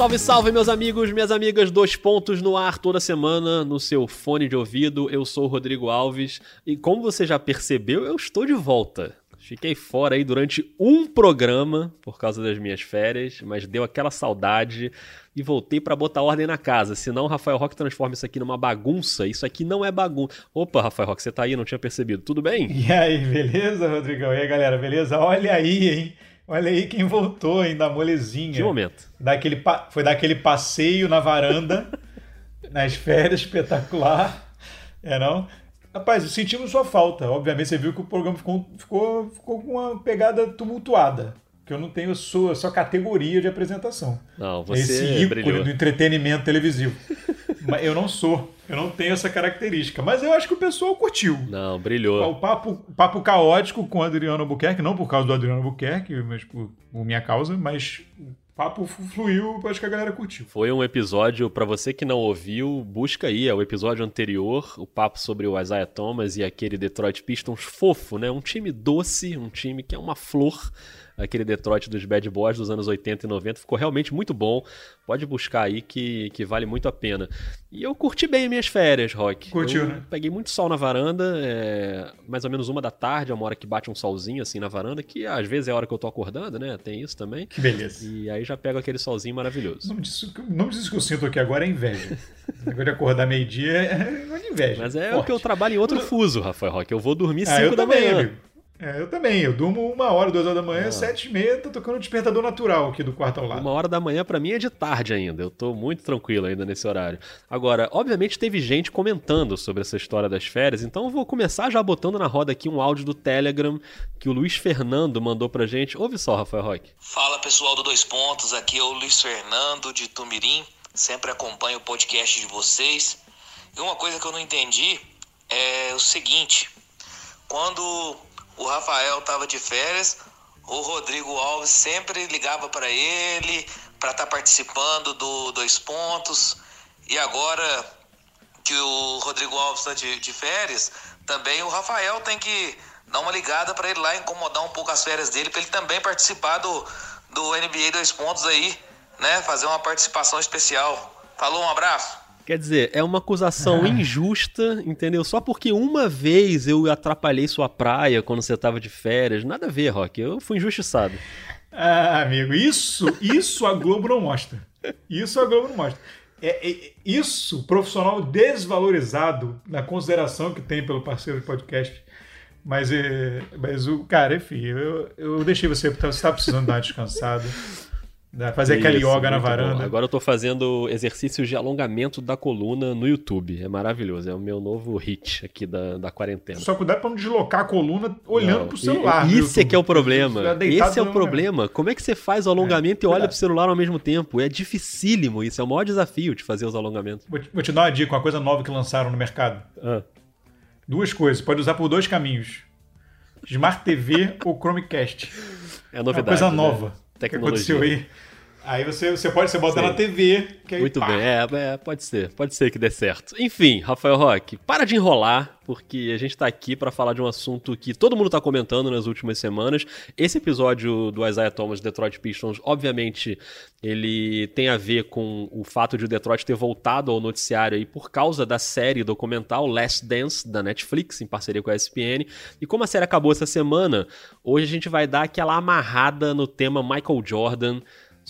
Salve, salve, meus amigos, minhas amigas, dois pontos no ar toda semana no seu fone de ouvido. Eu sou o Rodrigo Alves e, como você já percebeu, eu estou de volta. Fiquei fora aí durante um programa por causa das minhas férias, mas deu aquela saudade e voltei para botar ordem na casa. Senão o Rafael Roque transforma isso aqui numa bagunça. Isso aqui não é bagunça. Opa, Rafael Roque, você tá aí, não tinha percebido. Tudo bem? E aí, beleza, Rodrigão? E aí, galera, beleza? Olha aí, hein? Olha aí quem voltou ainda molezinha. Que momento. Daquele Foi daquele passeio na varanda, nas férias, espetacular. É não? Rapaz, sentimos sua falta. Obviamente você viu que o programa ficou, ficou, ficou com uma pegada tumultuada. Que eu não tenho a sua, a sua categoria de apresentação. Não, você Esse ícone brilhou. do entretenimento televisivo. Eu não sou. Eu não tenho essa característica. Mas eu acho que o pessoal curtiu. Não, brilhou. O papo, papo caótico com o Adriano Albuquerque, não por causa do Adriano Albuquerque, mas por, por minha causa, mas o papo fluiu, acho que a galera curtiu. Foi um episódio, para você que não ouviu, busca aí, é o episódio anterior, o papo sobre o Isaiah Thomas e aquele Detroit Pistons fofo, né? Um time doce, um time que é uma flor aquele Detroit dos Bad Boys dos anos 80 e 90. Ficou realmente muito bom. Pode buscar aí que, que vale muito a pena. E eu curti bem minhas férias, Rock. Curtiu, eu né? Peguei muito sol na varanda, é, mais ou menos uma da tarde, é uma hora que bate um solzinho assim na varanda, que às vezes é a hora que eu tô acordando, né? Tem isso também. Que beleza. E aí já pego aquele solzinho maravilhoso. O nome disso, o nome disso que eu sinto aqui agora é inveja. Agora de acordar meio-dia é inveja. Mas é Forte. o que eu trabalho em outro fuso, Rafael Rock. Eu vou dormir Ah, 5 eu da também, manhã. amigo. É, eu também. Eu durmo uma hora, duas horas da manhã, Ah. sete e meia, tô tocando o despertador natural aqui do quarto ao lado. Uma hora da manhã pra mim é de tarde ainda. Eu tô muito tranquilo ainda nesse horário. Agora, obviamente teve gente comentando sobre essa história das férias, então eu vou começar já botando na roda aqui um áudio do Telegram que o Luiz Fernando mandou pra gente. Ouve só, Rafael Roque. Fala pessoal do Dois Pontos, aqui é o Luiz Fernando de Tumirim, sempre acompanho o podcast de vocês. E uma coisa que eu não entendi é o seguinte: quando o Rafael estava de férias, o Rodrigo Alves sempre ligava para ele para estar participando do Dois Pontos. E agora que o Rodrigo Alves está de, de férias, também o Rafael tem que dar uma ligada para ele lá, incomodar um pouco as férias dele, para ele também participar do, do NBA Dois Pontos aí, né? Fazer uma participação especial. Falou, um abraço. Quer dizer, é uma acusação injusta, entendeu? Só porque uma vez eu atrapalhei sua praia quando você tava de férias. Nada a ver, Rock. Eu fui injustiçado. Ah, amigo, isso, isso a Globo não mostra. Isso a Globo não mostra. É, é- isso, profissional desvalorizado na consideração que tem pelo parceiro de podcast. Mas, é, mas o cara, enfim, eu, eu deixei você, você está precisando dar uma descansada, né, fazer aquela Isso, yoga na muito bom. varanda. Agora eu tô fazendo exercícios de alongamento da coluna no YouTube. É maravilhoso. É o meu novo hit aqui da, da quarentena. Só cuidado para não deslocar a coluna olhando Não, pro celular. e- Esse é que é o problema. Esse é o alongamento. problema. Como é que você faz o alongamento e É, olha cuidado. pro celular ao mesmo tempo? É dificílimo isso. É o maior desafio de fazer os alongamentos. Vou te, vou te dar uma dica, uma coisa nova que lançaram no mercado. Ah, Duas coisas, pode usar por dois caminhos. Smart TV ou Chromecast. é É uma novidade. coisa né? Nova que Tecnologia. aconteceu aí. Aí você, você pode, você bota Sim. na TV. Aí, Muito pá. bem, é, é, pode ser, pode ser que dê certo. Enfim, Rafael Roque, para de enrolar, porque a gente tá aqui para falar de um assunto que todo mundo tá comentando nas últimas semanas. Esse episódio do Isaiah Thomas Detroit Pistons, obviamente, ele tem a ver com o fato de o Detroit ter voltado ao noticiário aí por causa da série documental Last Dance da Netflix, em parceria com a ESPN. E como a série acabou essa semana, hoje a gente vai dar aquela amarrada no tema Michael Jordan.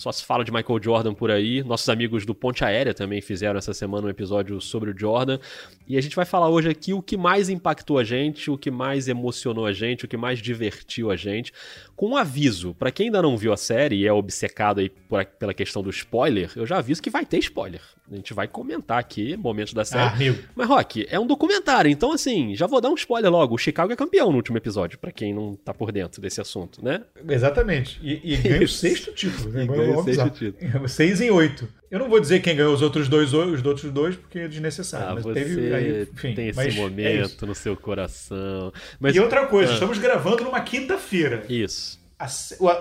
Só se fala de Michael Jordan por aí. Nossos amigos do Ponte Aérea também fizeram essa semana um episódio sobre o Jordan. E a gente vai falar hoje aqui o que mais impactou a gente, o que mais emocionou a gente, o que mais divertiu a gente. Com um aviso, para quem ainda não viu a série e é obcecado aí por- pela questão do spoiler, eu já aviso que vai ter spoiler. A gente vai comentar aqui momentos da série. Ah. Mas, Rock, é um documentário, então, assim, já vou dar um spoiler logo. O Chicago é campeão no último episódio, pra quem não tá por dentro desse assunto, né? Exatamente. E, e ganha o sexto título. né? Ganha o sexto título. Seis em oito. Eu não vou dizer quem ganhou os outros dois, os outros dois, porque é desnecessário. Ah, mas você teve aí, enfim, tem esse é momento no seu coração. Mas, E outra coisa, Ah. estamos gravando numa quinta-feira. Isso. A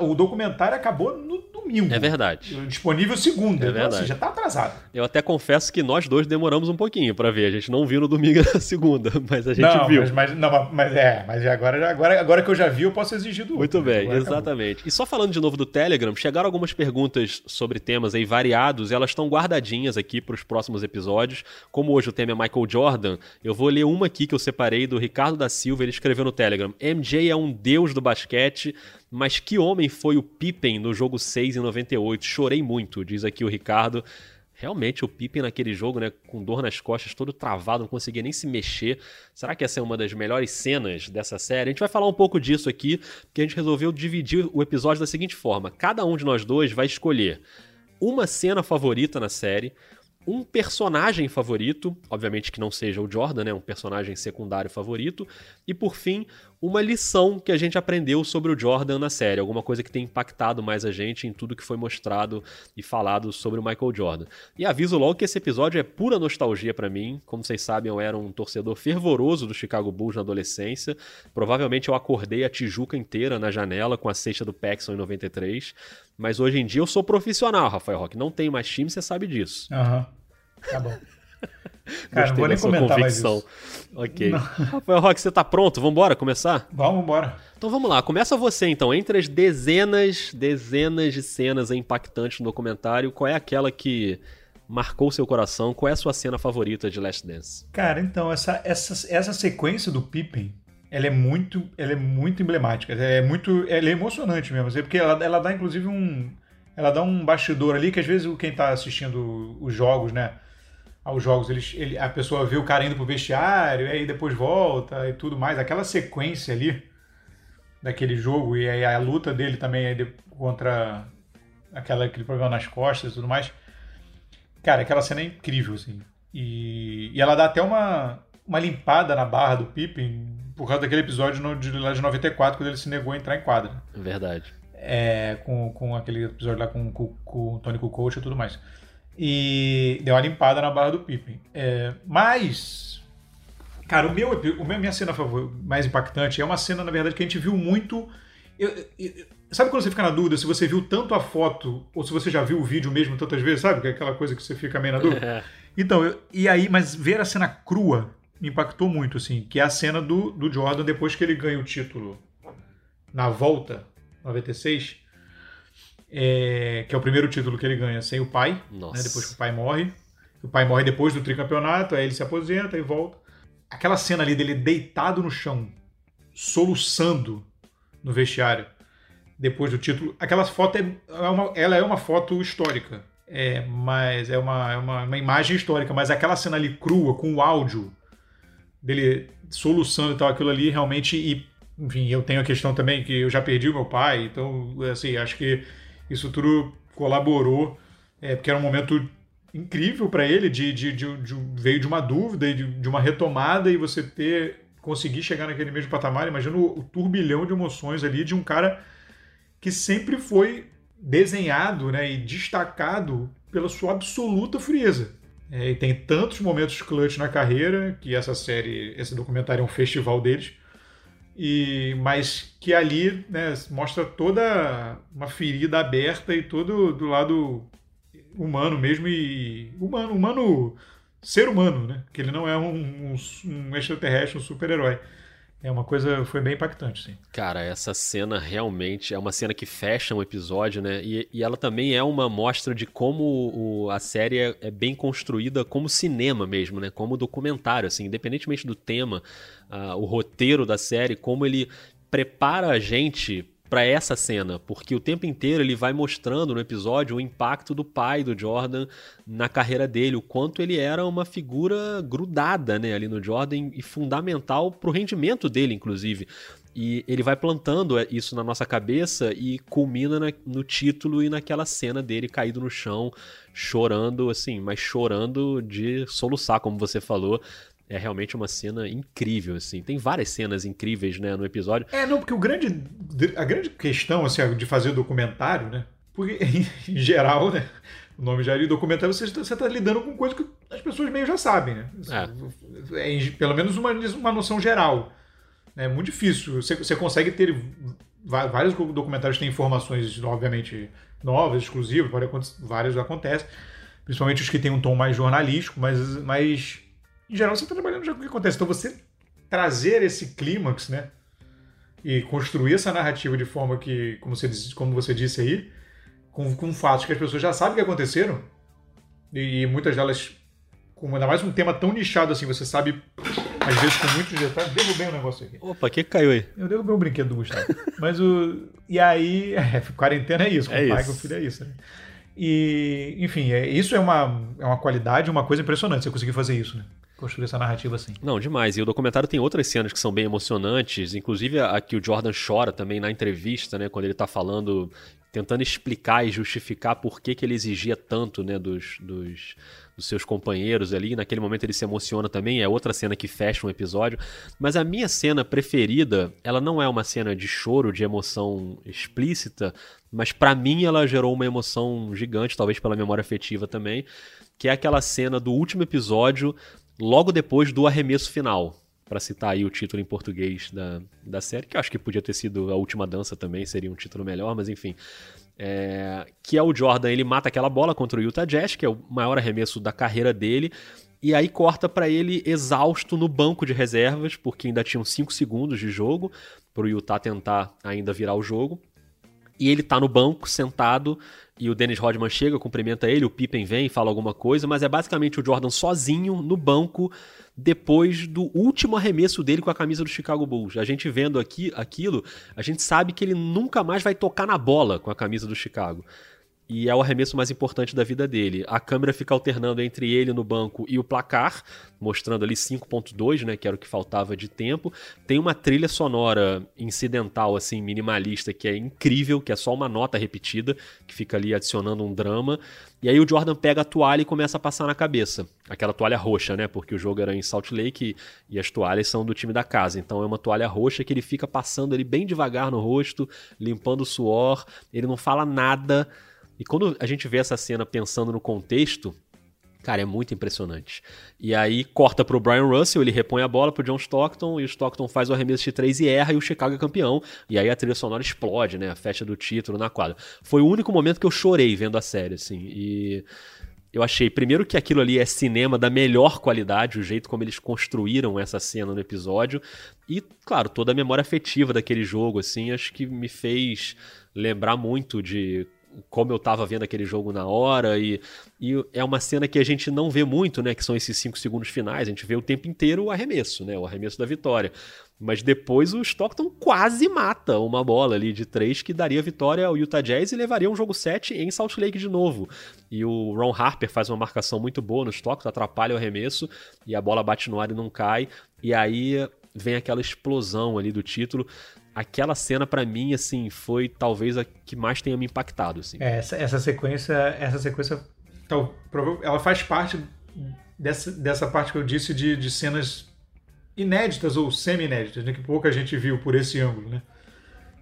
O, o documentário acabou no domingo. É verdade. Disponível segunda. É então, verdade. assim, já tá atrasado. Eu até confesso que nós dois demoramos um pouquinho pra ver. A gente não viu no domingo da segunda, mas a gente não, viu. Mas, mas, não, mas é, mas agora, agora, agora que eu já vi, eu posso exigir do Muito outro. bem, Agora acabou. exatamente. E só falando de novo do Telegram, chegaram algumas perguntas sobre temas aí variados e elas estão guardadinhas aqui para os próximos episódios. Como hoje o tema é Michael Jordan, eu vou ler uma aqui que eu separei do Ricardo da Silva, ele escreveu no Telegram: MJ é um deus do basquete, mas que homem foi o Pippen no jogo 6 em 98? Chorei muito, diz aqui o Ricardo. Realmente, o Pippen naquele jogo, né, com dor nas costas, todo travado, não conseguia nem se mexer. Será que essa é uma das melhores cenas dessa série? A gente vai falar um pouco disso aqui, porque a gente resolveu dividir o episódio da seguinte forma: cada um de nós dois vai escolher uma cena favorita na série, um personagem favorito, obviamente que não seja o Jordan, né, um personagem secundário favorito, e por fim, uma lição que a gente aprendeu sobre o Jordan na série, alguma coisa que tem impactado mais a gente em tudo que foi mostrado e falado sobre o Michael Jordan. E aviso logo que esse episódio é pura nostalgia pra mim, como vocês sabem, eu era um torcedor fervoroso do Chicago Bulls na adolescência. Provavelmente eu acordei a Tijuca inteira na janela com a cesta do Paxson em 93, mas hoje em dia eu sou profissional, Rafael Roque, não tenho mais time, você sabe disso. Aham. Tá bom. Cara, Gostei vou nem comentar mais convicção. isso. Ok. Rafael Roque, você tá pronto? Vambora começar? Vamos embora. Então vamos lá, começa você então. Entre as dezenas, dezenas de cenas impactantes no documentário, qual é aquela que marcou seu coração? Qual é a sua cena favorita de Last Dance? Cara, então, essa, essa, essa sequência do Pippen, ela é muito, ela é muito emblemática. É muito, ela é emocionante mesmo, assim, porque ela, ela dá inclusive um, ela dá um bastidor ali que às vezes quem tá assistindo os jogos, né, aos jogos, eles, ele, a pessoa vê o cara indo pro vestiário, e aí depois volta e tudo mais. Aquela sequência ali daquele jogo e aí a luta dele também aí de- contra aquela, aquele problema nas costas e tudo mais. Cara, aquela cena é incrível, assim. E, e ela dá até uma, uma limpada na barra do Pippen por causa daquele episódio no, de, lá de 94, quando ele se negou a entrar em quadra. Verdade. É, com, com aquele episódio lá com, com, com o Tony Kukoc e tudo mais. E deu uma limpada na barra do Pippen. É, mas, cara, o meu, o meu, minha cena mais impactante é uma cena, na verdade, que a gente viu muito. eu- eu- sabe quando você fica na dúvida se você viu tanto a foto ou se você já viu o vídeo mesmo tantas vezes, sabe? Que é aquela coisa que você fica meio na dúvida. É. Então, eu- e aí, mas ver a cena crua me impactou muito, assim, que é a cena do, do Jordan depois que ele ganha o título na volta, 96, é, que é o primeiro título que ele ganha sem o pai, Nossa. né, depois que o pai morre. O pai morre depois do tricampeonato, aí ele se aposenta e volta. Aquela cena ali dele deitado no chão, soluçando no vestiário, depois do título. Aquela foto é, é uma, ela é uma foto histórica. É, mas é uma, é uma, uma imagem histórica, mas aquela cena ali crua, com o áudio dele soluçando e tal, aquilo ali realmente. E, enfim, eu tenho a questão também que eu já perdi o meu pai, então, assim, acho que isso tudo colaborou, é, porque era um momento incrível para ele, de, de, de, de- veio de uma dúvida e de, de uma retomada, e você ter conseguir chegar naquele mesmo patamar. Imagina o, o turbilhão de emoções ali de um cara que sempre foi desenhado né, e destacado pela sua absoluta frieza. É, e tem tantos momentos clutch na carreira que essa série, esse documentário é um festival deles. E, mas que ali né, mostra toda uma ferida aberta e todo do lado humano mesmo e humano, humano ser humano, né? Que ele não é um, um, um extraterrestre, um super-herói. É uma coisa, foi bem impactante, sim. Cara, essa cena realmente é uma cena que fecha um episódio, né? E, e ela também é uma mostra de como o- a série é, é bem construída como cinema mesmo, né? Como documentário, assim, independentemente do tema, ah, o roteiro da série, como ele prepara a gente pra essa cena, porque o tempo inteiro ele vai mostrando no episódio o impacto do pai do Jordan na carreira dele, o quanto ele era uma figura grudada, né, ali no Jordan e fundamental pro rendimento dele, inclusive. E ele vai plantando isso na nossa cabeça e culmina na- no título e naquela cena dele caído no chão, chorando, assim, mas chorando de soluçar, como você falou. É realmente uma cena incrível, assim. Tem várias cenas incríveis, né, no episódio. É, não, porque o grande, a grande questão assim, de fazer documentário, né? Porque, em geral, né? O nome já é de documentário, você está, você está lidando com coisa que as pessoas meio já sabem, né? É, em- pelo menos uma, uma noção geral. É muito difícil. Você, você consegue ter vários documentários têm informações, obviamente, novas, exclusivas, vários acontecem, principalmente os que têm um tom mais jornalístico, mas, mas em geral você está trabalhando já com o que acontece. Então você trazer esse clímax, né? E construir essa narrativa de forma que, como você, como você disse aí, com, com fatos que as pessoas já sabem que aconteceram, e, e muitas delas, com ainda mais um tema tão nichado assim, você sabe, às vezes com muitos detalhes. Derrubei um negócio aqui. Opa, o que caiu aí? Eu derrubei um brinquedo do Gustavo. Mas o. E aí, é, quarentena é isso, com É o pai isso. com o filho é isso. Né? E, enfim, é, isso é uma, é uma qualidade, uma coisa impressionante você conseguir fazer isso, né? Construir essa narrativa assim. Não, demais. E o documentário tem outras cenas que são bem emocionantes, inclusive a que o Jordan chora também na entrevista, né, quando ele tá falando, tentando explicar e justificar por que, que ele exigia tanto, né, dos, dos, dos seus companheiros ali. Naquele momento ele se emociona também, é outra cena que fecha um episódio. Mas a minha cena preferida, ela não é uma cena de choro, de emoção explícita, mas pra mim ela gerou uma emoção gigante, talvez pela memória afetiva também, que é aquela cena do último episódio logo depois do arremesso final. Pra citar aí o título em português da, da série, que eu acho que podia ter sido A Última Dança também, seria um título melhor, mas enfim. É, que é o Jordan, ele mata aquela bola contra o Utah Jazz, que é o maior arremesso da carreira dele, e aí corta pra ele exausto no banco de reservas, porque ainda tinham 5 segundos de jogo pro Utah tentar ainda virar o jogo. E ele tá no banco, sentado, e o Dennis Rodman chega, cumprimenta ele, o Pippen vem, fala alguma coisa, mas é basicamente o Jordan sozinho no banco depois do último arremesso dele com a camisa do Chicago Bulls. A gente vendo aqui aquilo, a gente sabe que ele nunca mais vai tocar na bola com a camisa do Chicago. E é o arremesso mais importante da vida dele. A câmera fica alternando entre ele no banco e o placar, mostrando ali 5.2, né, que era o que faltava de tempo. Tem uma trilha sonora incidental assim, minimalista que é incrível, que é só uma nota repetida, que fica ali adicionando um drama. E aí o Jordan pega a toalha e começa a passar na cabeça. Aquela toalha roxa, né? Porque o jogo era em Salt Lake e, as toalhas são do time da casa. Então é uma toalha roxa que ele fica passando ali bem devagar no rosto, limpando o suor. Ele não fala nada. E quando a gente vê essa cena pensando no contexto, cara, é muito impressionante. E aí corta pro Brian Russell, ele repõe a bola pro John Stockton, e o Stockton faz o arremesso de três e erra, e o Chicago é campeão. E aí a trilha sonora explode, né? A festa do título na quadra. Foi o único momento que eu chorei vendo a série, assim. E eu achei, primeiro, que aquilo ali é cinema da melhor qualidade, o jeito como eles construíram essa cena no episódio. E, claro, toda a memória afetiva daquele jogo, assim, acho que me fez lembrar muito de como eu tava vendo aquele jogo na hora e, e é uma cena que a gente não vê muito, né, que são esses cinco segundos finais, a gente vê o tempo inteiro o arremesso, né, o arremesso da vitória. Mas depois o Stockton quase mata uma bola ali de três que daria vitória ao Utah Jazz e levaria um jogo 7 em Salt Lake de novo. E o Ron Harper faz uma marcação muito boa no Stockton, atrapalha o arremesso e a bola bate no ar e não cai. E aí vem aquela explosão ali do título aquela cena para mim assim foi talvez a que mais tenha me impactado assim. É, essa, essa sequência, essa sequência, tal, ela faz parte dessa, dessa parte que eu disse de, de cenas inéditas ou semi-inéditas, né, que pouca gente viu por esse ângulo, né?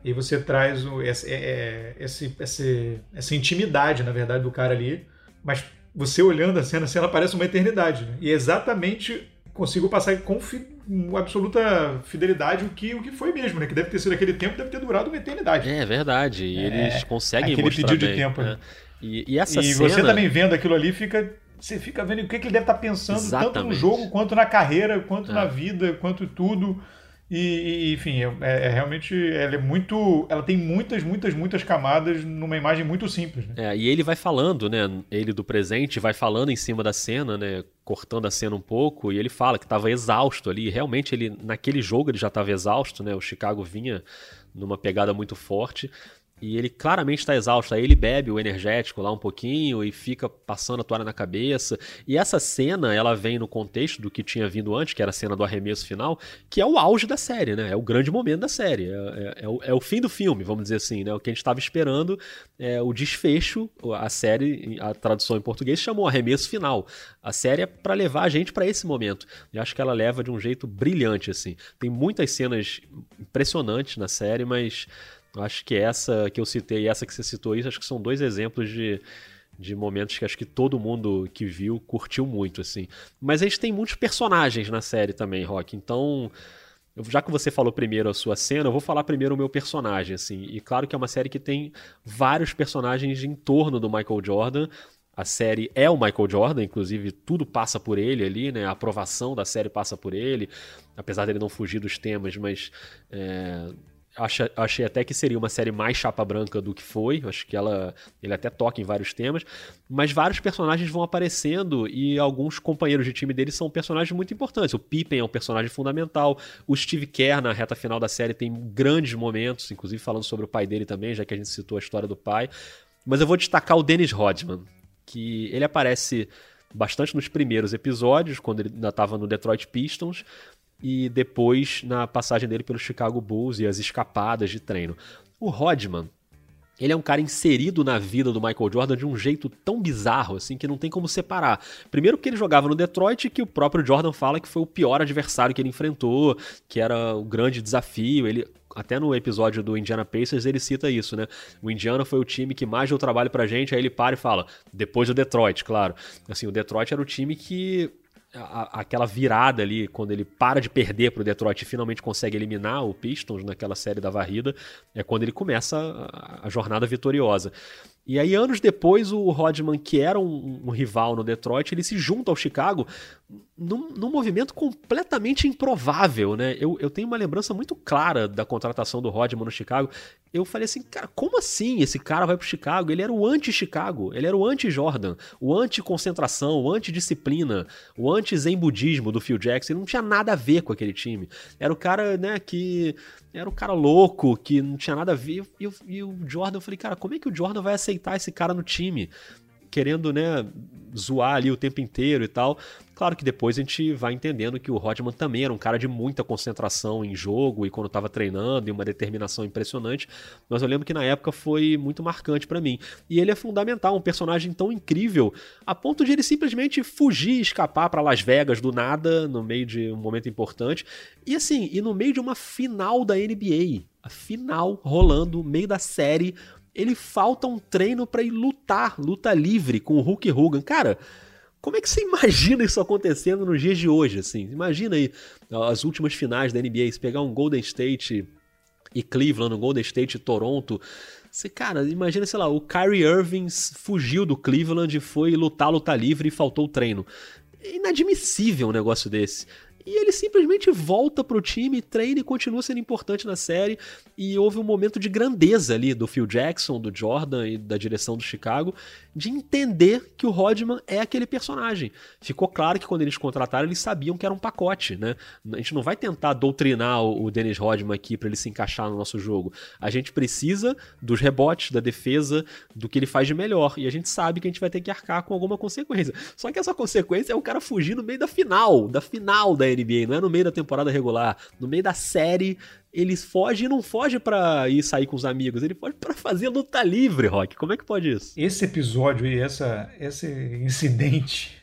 E você traz o, esse, é, esse, esse, essa intimidade, na verdade, do cara ali, mas você olhando a cena, a cena parece uma eternidade, né? E é exatamente consigo passar com fi, absoluta fidelidade o que, o que foi mesmo, né? Que deve ter sido aquele tempo, deve ter durado uma eternidade. É verdade. E É, eles conseguem aquele mostrar pedido de bem, tempo, né? né? E, e essa e cena você também vendo aquilo ali fica. Você fica vendo o que, que ele deve estar pensando, tanto no Exatamente. jogo, quanto na carreira, quanto É. na vida, quanto tudo. E, e, enfim, é, é realmente. Ela é muito. Ela tem muitas, muitas, muitas camadas numa imagem muito simples. Né? É, e ele vai falando, né? Ele do presente vai falando em cima da cena, né? Cortando a cena um pouco, e ele fala que estava exausto ali. Realmente, ele naquele jogo ele já estava exausto, né? O Chicago vinha numa pegada muito forte. E ele claramente está exausto. Aí ele bebe o energético lá um pouquinho e fica passando a toalha na cabeça. E essa cena, ela vem no contexto do que tinha vindo antes, que era a cena do arremesso final, que é o auge da série, né? É o grande momento da série. É, é- é o, é o fim do filme, vamos dizer assim, né? O que a gente estava esperando é o desfecho. A série, a tradução em português chamou arremesso final. A série é para levar a gente para esse momento. E acho que ela leva de um jeito brilhante, assim. Tem muitas cenas impressionantes na série, mas acho que essa que eu citei e essa que você citou isso, acho que são dois exemplos de, de momentos que acho que todo mundo que viu curtiu muito, assim. Mas a gente tem muitos personagens na série também, Rock. Então, já que você falou primeiro a sua cena, eu vou falar primeiro o meu personagem, assim. E claro que é uma série que tem vários personagens em torno do Michael Jordan. A série é o Michael Jordan, inclusive tudo passa por ele ali, né? A aprovação da série passa por ele, apesar dele não fugir dos temas, mas é, Achei até que seria uma série mais chapa branca do que foi. Acho que ela ele até toca em vários temas. Mas vários personagens vão aparecendo e alguns companheiros de time dele são personagens muito importantes. O Pippen é um personagem fundamental. O Steve Kerr, na reta final da série, tem grandes momentos, inclusive falando sobre o pai dele também, já que a gente citou a história do pai. Mas eu vou destacar o Dennis Rodman, que ele aparece bastante nos primeiros episódios, quando ele ainda estava no Detroit Pistons, e depois na passagem dele pelo Chicago Bulls e as escapadas de treino. O Rodman, ele é um cara inserido na vida do Michael Jordan de um jeito tão bizarro, assim, que não tem como separar. Primeiro porque ele jogava no Detroit, que o próprio Jordan fala que foi o pior adversário que ele enfrentou, que era o grande desafio. Ele até no episódio do Indiana Pacers ele cita isso, né? O Indiana foi o time que mais deu trabalho pra gente, aí ele para e fala, depois do Detroit, claro. Assim, o Detroit era o time que a, aquela virada ali, quando ele para de perder para o Detroit e finalmente consegue eliminar o Pistons naquela série da varrida, é quando ele começa a, a jornada vitoriosa. E aí, anos depois, o Rodman, que era um, um, rival no Detroit, ele se junta ao Chicago num, num movimento completamente improvável, né? Eu, eu tenho uma lembrança muito clara da contratação do Rodman no Chicago. Eu falei assim, cara, como assim esse cara vai pro Chicago? Ele era o anti-Chicago, ele era o anti-Jordan, o anti-concentração, o anti-disciplina, o anti-zen budismo do Phil Jackson. Ele não tinha nada a ver com aquele time. Era o cara, né, que era o cara louco, que não tinha nada a ver. E, e, e o Jordan, eu falei, cara, como é que o Jordan vai aceitar esse cara no time? Querendo, né, zoar ali o tempo inteiro e tal. Claro que depois a gente vai entendendo que o Rodman também era um cara de muita concentração em jogo e quando estava treinando e uma determinação impressionante, mas eu lembro que na época foi muito marcante para mim. E ele é fundamental, um personagem tão incrível, a ponto de ele simplesmente fugir, escapar para Las Vegas do nada, no meio de um momento importante, e assim, e no meio de uma final da NBA, a final rolando, meio da série, ele falta um treino para ir lutar, luta livre com o Hulk Hogan. Cara, como é que você imagina isso acontecendo nos dias de hoje, assim? Imagina aí as últimas finais da NBA, se pegar um Golden State e Cleveland, um Golden State e Toronto. Você, cara, imagina, sei lá, o Kyrie Irving fugiu do Cleveland e foi lutar, lutar livre e faltou o treino. É inadmissível um negócio desse. E ele simplesmente volta pro time, treina e continua sendo importante na série. E houve um momento de grandeza ali do Phil Jackson, do Jordan e da direção do Chicago, de entender que o Rodman é aquele personagem. Ficou claro que quando eles contrataram, eles sabiam que era um pacote, né? A gente não vai tentar doutrinar o Dennis Rodman aqui para ele se encaixar no nosso jogo. A gente precisa dos rebotes, da defesa, do que ele faz de melhor. E a gente sabe que a gente vai ter que arcar com alguma consequência. Só que essa consequência é o cara fugir no meio da final, da final da NBA, não é no meio da temporada regular, no meio da série. Ele foge e não foge para ir sair com os amigos, ele foge para fazer luta livre, Rock. Como é que pode isso? Esse episódio e essa, esse incidente,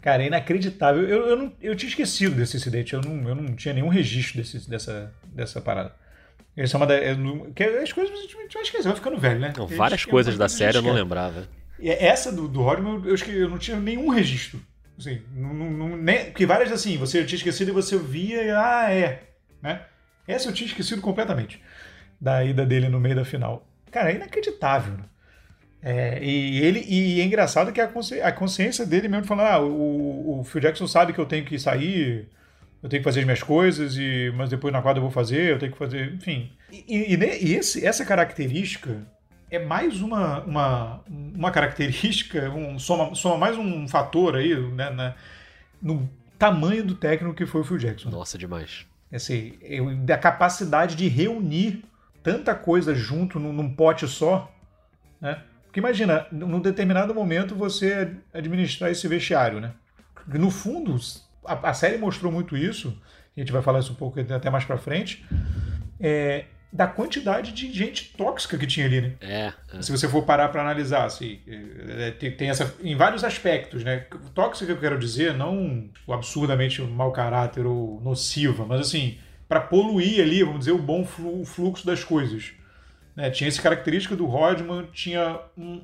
cara, é inacreditável. Eu, eu, não, eu tinha esquecido desse incidente, eu não, eu não tinha nenhum registro desse, dessa, dessa parada. Essa é uma das. É, que as coisas a gente vai esquecer, vai ficando velho, né? Não, várias coisas da série eu não lembrava. Essa do, do Rodman, eu, eu não tinha nenhum registro. Assim, porque várias assim, você tinha esquecido e você via e, ah, é. Né? Essa eu tinha esquecido completamente. Da ida dele no meio da final. Cara, é inacreditável. Né? É, e ele e é engraçado que a, a consciência dele mesmo falando, ah, o, o Phil Jackson sabe que eu tenho que sair, eu tenho que fazer as minhas coisas, e, mas depois na quadra eu vou fazer, eu tenho que fazer, enfim. E, e, e esse, essa característica é mais uma, uma, uma característica, um, soma, soma mais um fator aí né, na, no tamanho do técnico que foi o Phil Jackson. Nossa, demais. Assim, da capacidade de reunir tanta coisa junto num, num pote só, né? Porque imagina, num determinado momento você administrar esse vestiário, né? No fundo, a, a série mostrou muito isso, a gente vai falar isso um pouco até mais para frente. É, da quantidade de gente tóxica que tinha ali, né? É. é. Se você for parar para analisar, assim, é, tem, tem, essa em vários aspectos, né? Tóxica eu quero dizer, não o absurdamente mau caráter ou nociva, mas assim, para poluir ali, vamos dizer, o bom fluxo das coisas. Né? Tinha essa característica do Rodman, tinha um,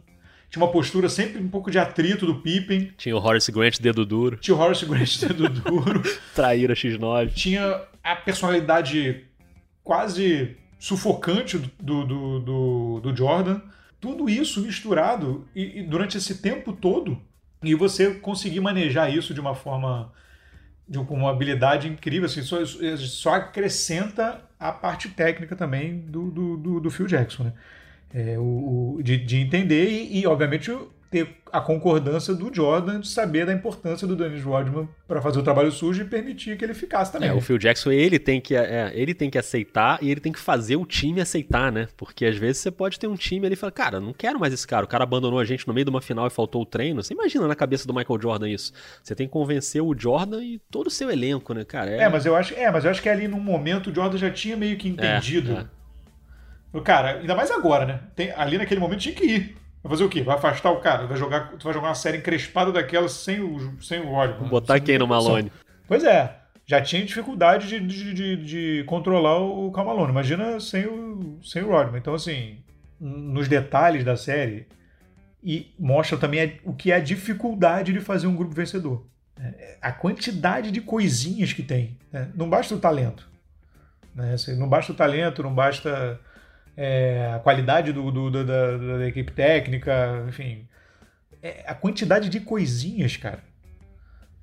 tinha uma postura sempre um pouco de atrito do Pippen. Tinha o Horace Grant dedo duro. Tinha o Horace Grant dedo duro. Traíra X9. Tinha a personalidade quase sufocante do, do, do, do Jordan. Tudo isso misturado e, e durante esse tempo todo e você conseguir manejar isso de uma forma de uma habilidade incrível, assim, só, só acrescenta a parte técnica também do, do, do, do Phil Jackson, né? É, o, de, de, entender e, e, obviamente, ter a concordância do Jordan de saber da importância do Dennis Rodman para fazer o trabalho sujo e permitir que ele ficasse também. É, o Phil Jackson ele tem que é, ele tem que aceitar e ele tem que fazer o time aceitar, né? Porque às vezes você pode ter um time ali e falar, cara, não quero mais esse cara. O cara abandonou a gente no meio de uma final e faltou o treino. Você imagina na cabeça do Michael Jordan isso? Você tem que convencer o Jordan e todo o seu elenco, né, cara? É, é mas eu acho, é, mas eu acho que ali no momento o Jordan já tinha meio que entendido. É, é. Cara, ainda mais agora, né? Tem, ali naquele momento tinha que ir. Vai fazer o quê? Vai afastar o cara? Vai jogar, tu vai jogar uma série encrespada daquela sem o, sem o óleo. Botar quem no Malone? Pois é. Já tinha dificuldade de, de, de, de controlar o Camalone. Imagina sem o, sem o Rodman. Então, assim, nos detalhes da série, e mostra também o que é a dificuldade de fazer um grupo vencedor. É, a quantidade de coisinhas que tem. Né? Não basta o talento. Né? Assim, não basta o talento, não basta é, a qualidade do, do, da, da, equipe técnica, enfim. É, a quantidade de coisinhas, cara.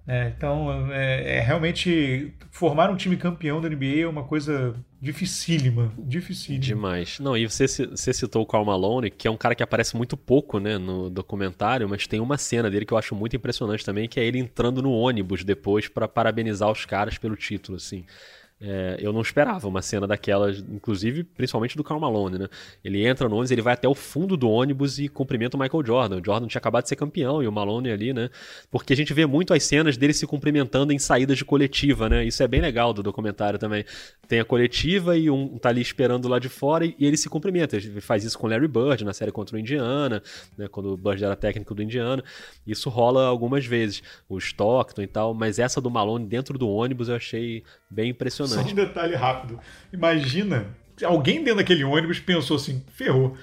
É, então, é, é, realmente formar um time campeão da NBA é uma coisa dificílima, dificílima. Demais. Não, e você, você citou o Karl Malone, que é um cara que aparece muito pouco, né, no documentário, mas tem uma cena dele que eu acho muito impressionante também, que é ele entrando no ônibus depois para parabenizar os caras pelo título, assim. É, eu não esperava uma cena daquelas, inclusive, principalmente do Karl Malone, né? Ele entra no ônibus, ele vai até o fundo do ônibus e cumprimenta o Michael Jordan. O Jordan tinha acabado de ser campeão e o Malone ali, né? Porque a gente vê muito as cenas dele se cumprimentando em saídas de coletiva, né? Isso é bem legal do documentário também. Tem a coletiva e um tá ali esperando lá de fora e, e ele se cumprimenta. Ele faz isso com Larry Bird na série contra o Indiana, né? Quando o Bird era técnico do Indiana. Isso rola algumas vezes. O Stockton e tal, mas essa do Malone dentro do ônibus eu achei bem impressionante. Só um detalhe rápido. Imagina alguém dentro daquele ônibus pensou assim: ferrou.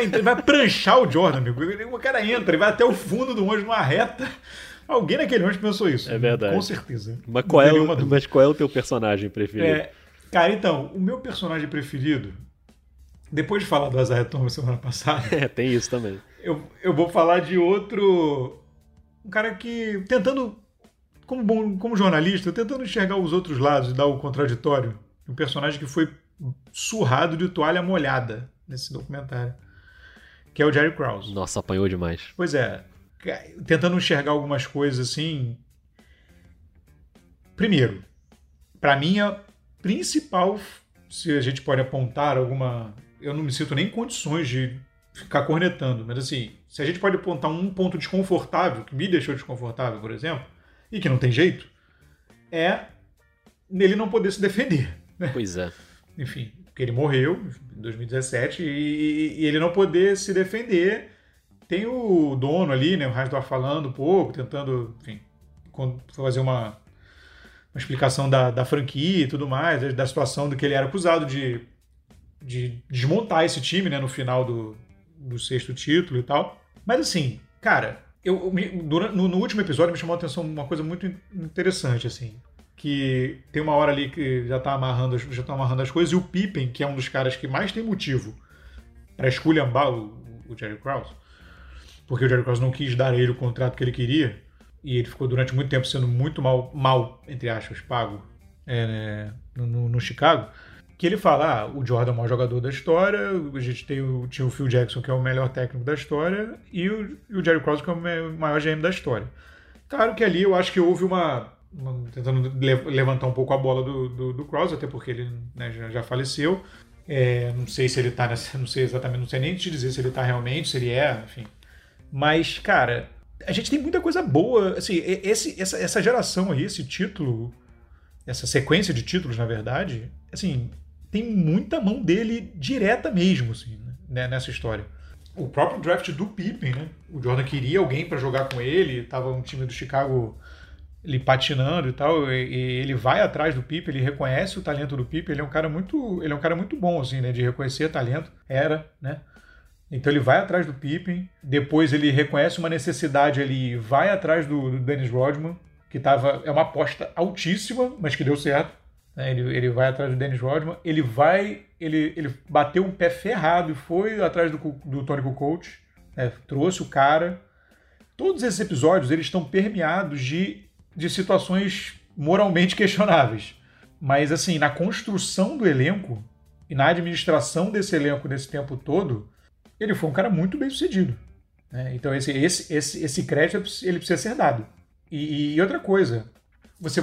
Ele vai, vai, pranchar o Jordan, amigo. O cara entra, ele vai até o fundo do ônibus numa reta. Alguém naquele ônibus pensou isso. É verdade. Com certeza. Mas qual, é o, mas qual é o teu personagem preferido? É, cara, então, o meu personagem preferido, depois de falar do Isaiah Thomas semana passada. É, tem isso também. Eu, eu vou falar de outro. Um cara que. tentando como, bom, como jornalista, tentando enxergar os outros lados e dar o contraditório. Um personagem que foi surrado de toalha molhada nesse documentário, que é o Jerry Krause. Nossa, apanhou demais. Pois é, tentando enxergar algumas coisas assim. Primeiro, para mim a principal, se a gente pode apontar alguma, eu não me sinto nem em condições de ficar cornetando, mas assim, se a gente pode apontar um ponto desconfortável que me deixou desconfortável, por exemplo, e que não tem jeito, é nele não poder se defender. Né? Pois é. Enfim, porque ele morreu em 2017 e, e, ele não poder se defender. Tem o dono ali, né, o Rasdor falando um pouco, tentando, enfim, fazer uma, uma explicação da, da franquia e tudo mais, da situação do que ele era acusado de, de desmontar esse time né, no final do, do sexto título e tal. Mas assim, cara, eu, durante, no, no, último episódio me chamou a atenção uma coisa muito interessante, assim. Que tem uma hora ali que já tá amarrando, já tá amarrando as coisas, e o Pippen, que é um dos caras que mais tem motivo para esculhambar o, o Jerry Krause, porque o Jerry Krause não quis dar a ele o contrato que ele queria, e ele ficou durante muito tempo sendo muito mal, mal entre aspas, pago é, né, no, no Chicago que ele fala, ah, o Jordan é o maior jogador da história, a gente tem o, tinha o Phil Jackson, que é o melhor técnico da história, e o, e o Jerry Krause, que é o maior GM da história. Claro que ali eu acho que houve uma... uma tentando levantar um pouco a bola do, do, do Krause, até porque ele né, já, já, faleceu. É, não sei se ele tá nessa... Não sei exatamente, não sei nem te dizer se ele tá realmente, se ele é, enfim. Mas, cara, a gente tem muita coisa boa. Assim, esse, essa, essa geração aí, esse título, essa sequência de títulos, na verdade, assim, tem muita mão dele direta mesmo, assim, né, nessa história. O próprio draft do Pippen, né? O Jordan queria alguém para jogar com ele, tava um time do Chicago ele patinando e tal, e, ele vai atrás do Pippen, ele reconhece o talento do Pippen, ele é um cara muito, ele é um cara muito bom assim, né, de reconhecer talento, era, né? Então ele vai atrás do Pippen, depois ele reconhece uma necessidade ali e vai atrás do, do Dennis Rodman, que tava, é uma aposta altíssima, mas que deu certo. Né? Ele, ele vai atrás do Dennis Rodman, ele vai, ele, ele bateu um pé ferrado e foi atrás do, do Tony Kukoc, né? trouxe o cara. Todos esses episódios eles estão permeados de, de situações moralmente questionáveis. Mas assim, na construção do elenco e na administração desse elenco nesse tempo todo, ele foi um cara muito bem sucedido. Né? Então esse, esse, esse, esse crédito ele precisa ser dado. E, e outra coisa, você,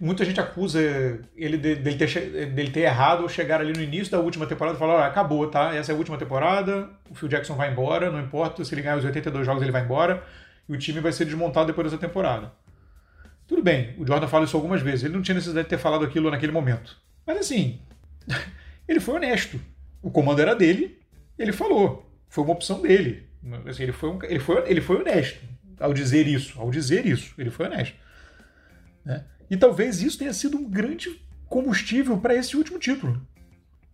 muita gente acusa ele de, dele, ter, dele ter errado ou chegar ali no início da última temporada e falar: acabou, tá? Essa é a última temporada, o Phil Jackson vai embora, não importa se ele ganhar os 82 jogos, ele vai embora, e o time vai ser desmontado depois dessa temporada. Tudo bem, o Jordan fala isso algumas vezes, ele não tinha necessidade de ter falado aquilo naquele momento. Mas assim, ele foi honesto. O comando era dele, ele falou. Foi uma opção dele. Assim, ele, foi um, ele, foi, ele foi honesto ao dizer isso. Ao dizer isso, ele foi honesto. Né? E talvez isso tenha sido um grande combustível para esse último título.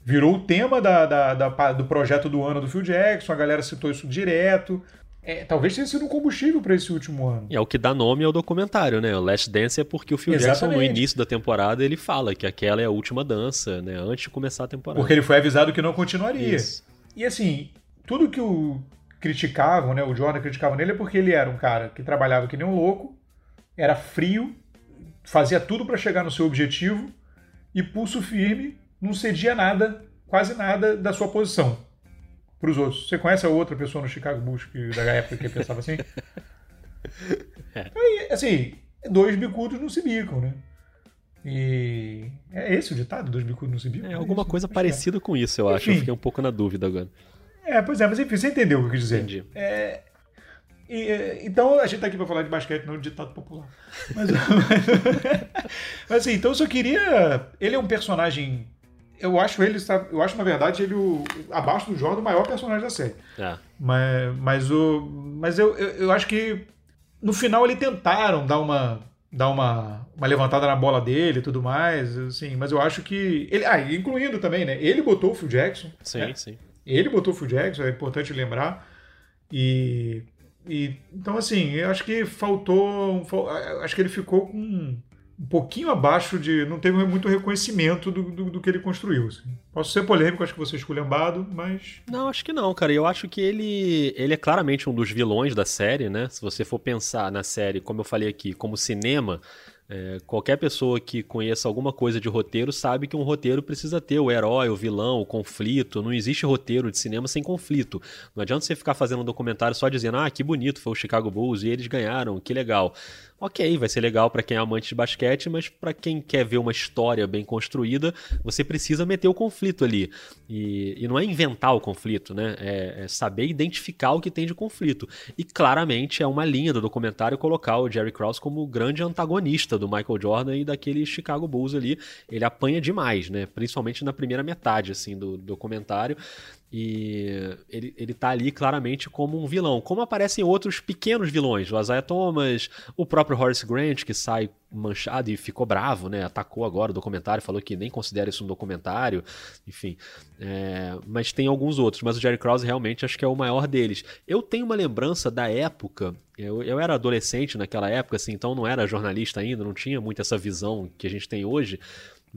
Virou o tema da, da, da, do projeto do ano do Phil Jackson, a galera citou isso direto. É, talvez tenha sido um combustível para esse último ano. E é o que dá nome ao documentário, né? O Last Dance é porque o Phil Exatamente. Jackson, no início da temporada, ele fala que aquela é a última dança, né? Antes de começar a temporada. Porque ele foi avisado que não continuaria. Isso. E assim, tudo que o criticavam, né? O Jordan criticava nele é porque ele era um cara que trabalhava que nem um louco, era frio, fazia tudo para chegar no seu objetivo e pulso firme, não cedia nada, quase nada da sua posição para os outros. Você conhece a outra pessoa no Chicago Bulls que, da época que pensava assim? É. Aí, assim, dois bicudos não se bicam, né? E é esse o ditado? Dois bicudos não se bicam? É, alguma é coisa parecida é. com isso, eu enfim. acho. Eu fiquei um pouco na dúvida agora. É, pois é, mas enfim, você entendeu o que eu quis dizer. Entendi. É, e, então a gente tá aqui para falar de basquete, não de ditado popular. Mas, mas, assim, então eu só queria. Ele é um personagem. Eu acho ele, eu acho na verdade ele o, abaixo do Jordan o maior personagem da série. É. Mas, mas, o, mas eu, eu, eu acho que no final eles tentaram dar uma dar uma, uma levantada na bola dele e tudo mais, assim, mas eu acho que ele, ah, incluindo também, né? Ele botou o Phil Jackson. Sim, né? sim. Ele botou o Phil Jackson, é importante lembrar. E e, então, assim, eu acho que faltou. Acho que ele ficou com um pouquinho abaixo de. Não teve muito reconhecimento do, do, do que ele construiu. Assim. Posso ser polêmico, acho que você é esculhambado, mas. Não, acho que não, cara. Eu acho que ele, ele é claramente um dos vilões da série, né? Se você for pensar na série, como eu falei aqui, como cinema. É, qualquer pessoa que conheça alguma coisa de roteiro sabe que um roteiro precisa ter o herói, o vilão, o conflito. Não existe roteiro de cinema sem conflito. Não adianta você ficar fazendo um documentário só dizendo, ah, que bonito foi o Chicago Bulls e eles ganharam, que legal ok, vai ser legal para quem é amante de basquete, mas para quem quer ver uma história bem construída, você precisa meter o conflito ali. E, e não é inventar o conflito, né? É, é, saber identificar o que tem de conflito. E claramente é uma linha do documentário colocar o Jerry Krause como o grande antagonista do Michael Jordan e daquele Chicago Bulls ali. Ele apanha demais, né? Principalmente na primeira metade assim do documentário. E ele, ele tá ali claramente como um vilão. Como aparecem outros pequenos vilões. O Isaiah Thomas, o próprio Horace Grant, que sai manchado e ficou bravo, né? Atacou agora o documentário, falou que nem considera isso um documentário. Enfim. É, mas tem alguns outros. Mas o Jerry Krause realmente acho que é o maior deles. Eu tenho uma lembrança da época. Eu, eu era adolescente naquela época, assim, então não era jornalista ainda, não tinha muito essa visão que a gente tem hoje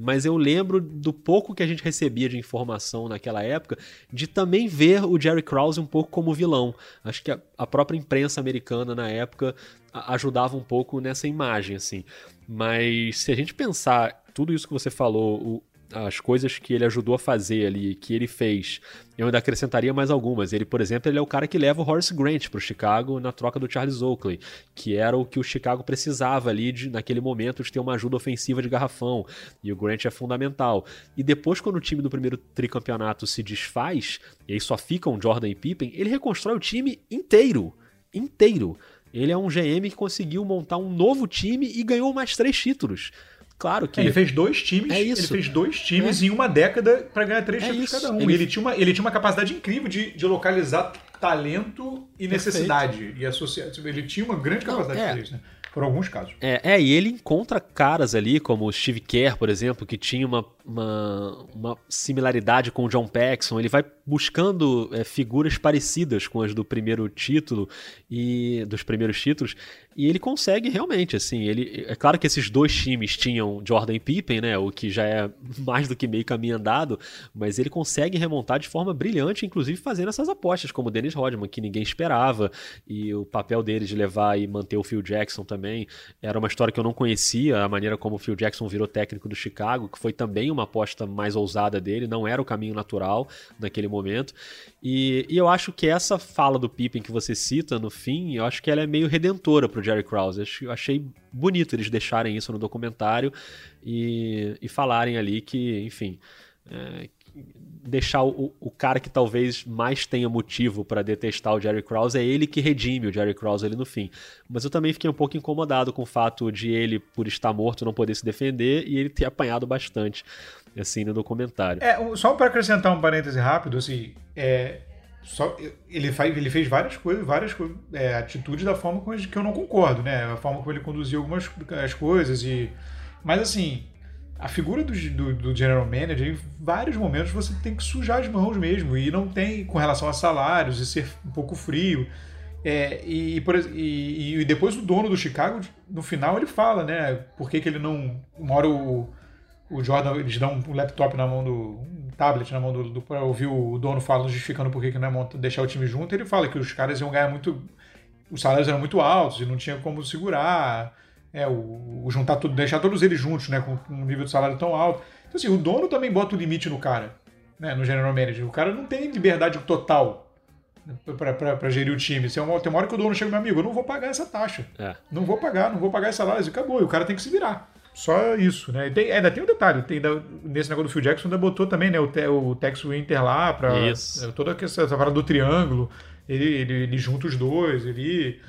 mas eu lembro do pouco que a gente recebia de informação naquela época, de também ver o Jerry Krause um pouco como vilão. Acho que a, a própria imprensa americana na época ajudava um pouco nessa imagem, assim. Mas se a gente pensar tudo isso que você falou, o, as coisas que ele ajudou a fazer ali, que ele fez, eu ainda acrescentaria mais algumas. Ele, por exemplo, ele é o cara que leva o Horace Grant para o Chicago na troca do Charles Oakley, que era o que o Chicago precisava ali de, naquele momento de ter uma ajuda ofensiva de garrafão. E o Grant é fundamental. E depois, quando o time do primeiro tricampeonato se desfaz, e aí só ficam Jordan e Pippen, ele reconstrói o time inteiro. Inteiro. Ele é um GM que conseguiu montar um novo time e ganhou mais três títulos. Claro que. Ele fez dois times. É isso. Ele fez dois times é. em uma década para ganhar três é títulos cada um. Ele... ele... tinha uma, ele tinha uma capacidade incrível de, de localizar talento e necessidade. Perfeito. E associar. Ele tinha uma grande capacidade Não, é. de fazer isso, né? Por alguns casos. É, é, e ele encontra caras ali, como o Steve Kerr, por exemplo, que tinha uma, uma, uma similaridade com o John Paxson, ele vai buscando é, figuras parecidas com as do primeiro título e dos primeiros títulos, e ele consegue realmente, assim, ele é claro que esses dois times tinham Jordan e Pippen, né, o que já é mais do que meio caminho andado, mas ele consegue remontar de forma brilhante, inclusive fazendo essas apostas, como o Dennis Rodman, que ninguém esperava, e o papel dele de levar e manter o Phil Jackson também, era uma história que eu não conhecia, a maneira como o Phil Jackson virou técnico do Chicago, que foi também uma aposta mais ousada dele, não era o caminho natural naquele momento, e, e eu acho que essa fala do Pippen que você cita no fim, eu acho que ela é meio redentora pro Jerry Krause, eu achei bonito eles deixarem isso no documentário e, e falarem ali que, enfim, é, deixar o, o, cara que talvez mais tenha motivo para detestar o Jerry Krause é ele que redime o Jerry Krause ali no fim. Mas eu também fiquei um pouco incomodado com o fato de ele, por estar morto, não poder se defender e ele ter apanhado bastante, assim, no documentário. É, só para acrescentar um parêntese rápido, assim, é, só, ele, faz, ele fez várias coisas, várias é, atitudes da forma que eu não concordo, né? A forma como ele conduziu algumas as coisas e... Mas, assim, a figura do, do, do, general manager, em vários momentos você tem que sujar as mãos mesmo, e não tem com relação a salários e ser um pouco frio. É, e, por, e, e, depois o dono do Chicago, no final, ele fala, né? Por que, que ele não. Uma hora o, o Jordan, eles dão um laptop na mão do. um tablet na mão do. do para ouvir o dono falando, justificando por que, que não é deixar o time junto. Ele fala que os caras iam ganhar muito. Os salários eram muito altos e não tinha como segurar é, o, o, juntar tudo, deixar todos eles juntos, né, com, um nível de salário tão alto. Então, assim, o dono também bota o limite no cara, né, no general manager. O cara não tem liberdade total para gerir o time. Tem uma, tem uma hora que o dono chega, meu amigo, eu não vou pagar essa taxa. É. Não vou pagar, não vou pagar esse salário, e acabou. E o cara tem que se virar. Só isso, né? Tem, ainda tem um detalhe, tem, nesse negócio do Phil Jackson ainda botou também, né, o, te, o Tex Winter lá para toda essa, essa parada do triângulo. Ele, ele, ele junta os dois, ele